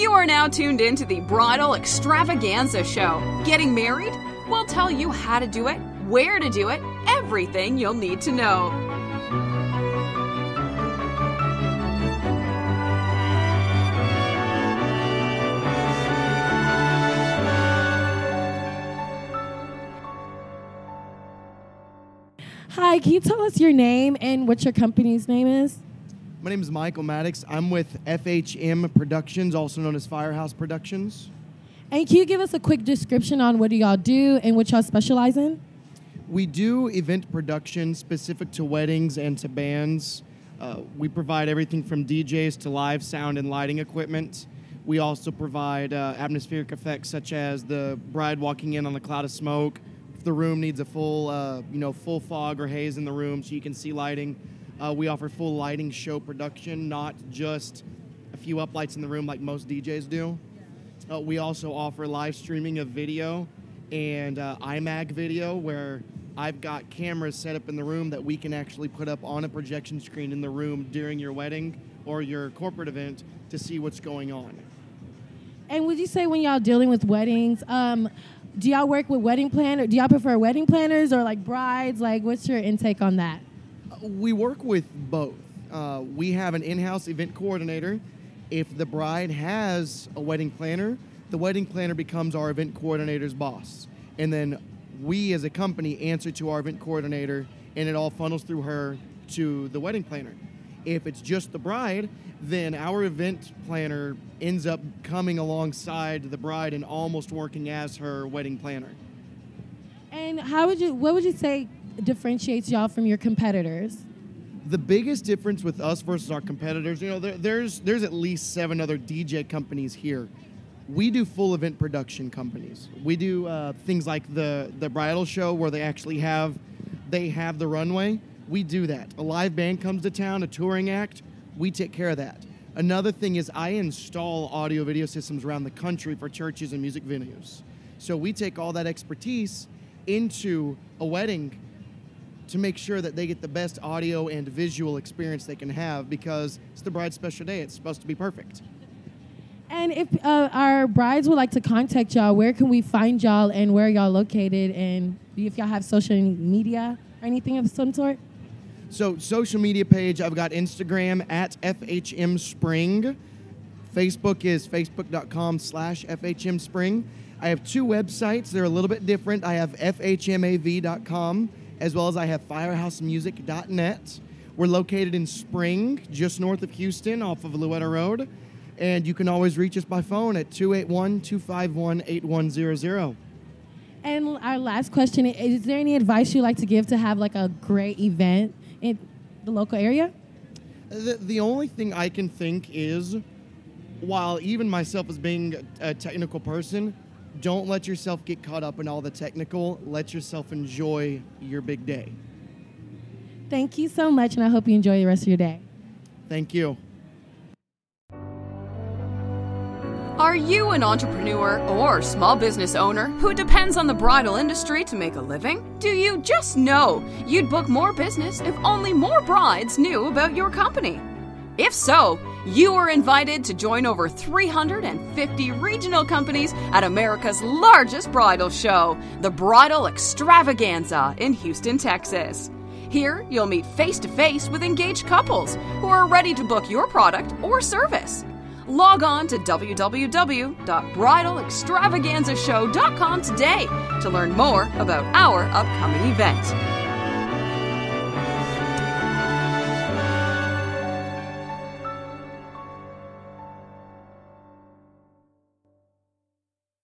You are now tuned in to the Bridal Extravaganza Show. Getting married? We'll tell you how to do it, where to do it, everything you'll need to know. Hi, can you tell us your name and what your company's name is? My name is Michael Maddox. I'm with FHM Productions, also known as Firehouse Productions. And can you give us a quick description on what do y'all do and what y'all specialize in? We do event production specific to weddings and to bands. Uh, we provide everything from DJs to live sound and lighting equipment. We also provide uh, atmospheric effects such as the bride walking in on a cloud of smoke. If the room needs a full, uh, you know, full fog or haze in the room, so you can see lighting. Uh, we offer full lighting show production, not just a few uplights in the room like most DJs do. Uh, we also offer live streaming of video and uh, iMag video where I've got cameras set up in the room that we can actually put up on a projection screen in the room during your wedding or your corporate event to see what's going on. And would you say when y'all dealing with weddings, um, do y'all work with wedding planner? Do y'all prefer wedding planners or like brides? Like, what's your intake on that? We work with both. Uh, we have an in house event coordinator. If the bride has a wedding planner, the wedding planner becomes our event coordinator's boss. And then we as a company answer to our event coordinator, and it all funnels through her to the wedding planner. If it's just the bride, then our event planner ends up coming alongside the bride and almost working as her wedding planner. And how would you? What would you say differentiates y'all from your competitors? the biggest difference with us versus our competitors, you know, there, there's there's at least seven other DJ companies here. We do full event production companies. We do uh, things like the the bridal show where they actually have they have the runway. We do that. A live band comes to town, a touring act. We take care of that. Another thing is I install audio video systems around the country for churches and music venues. So we take all that expertise into a wedding to make sure that they get the best audio and visual experience they can have because it's the bride's special day. It's supposed to be perfect. And if uh, our brides would like to contact y'all, where can we find y'all and where y'all located? And if y'all have social media or anything of some sort? So, social media page, I've got Instagram at FHM Spring. Facebook is facebook.com slash FHM Spring. I have two websites. They're a little bit different. I have FHMAV.com as well as I have firehousemusic.net. We're located in Spring, just north of Houston, off of Louetta Road. And you can always reach us by phone at 281 251 8100. And our last question is there any advice you'd like to give to have like a great event in the local area? The, the only thing I can think is while even myself as being a technical person, don't let yourself get caught up in all the technical. Let yourself enjoy your big day. Thank you so much, and I hope you enjoy the rest of your day. Thank you. Are you an entrepreneur or small business owner who depends on the bridal industry to make a living? Do you just know you'd book more business if only more brides knew about your company? If so, you are invited to join over 350 regional companies at America's largest bridal show, the Bridal Extravaganza in Houston, Texas. Here, you'll meet face to face with engaged couples who are ready to book your product or service. Log on to www.bridalextravaganzashow.com today to learn more about our upcoming event.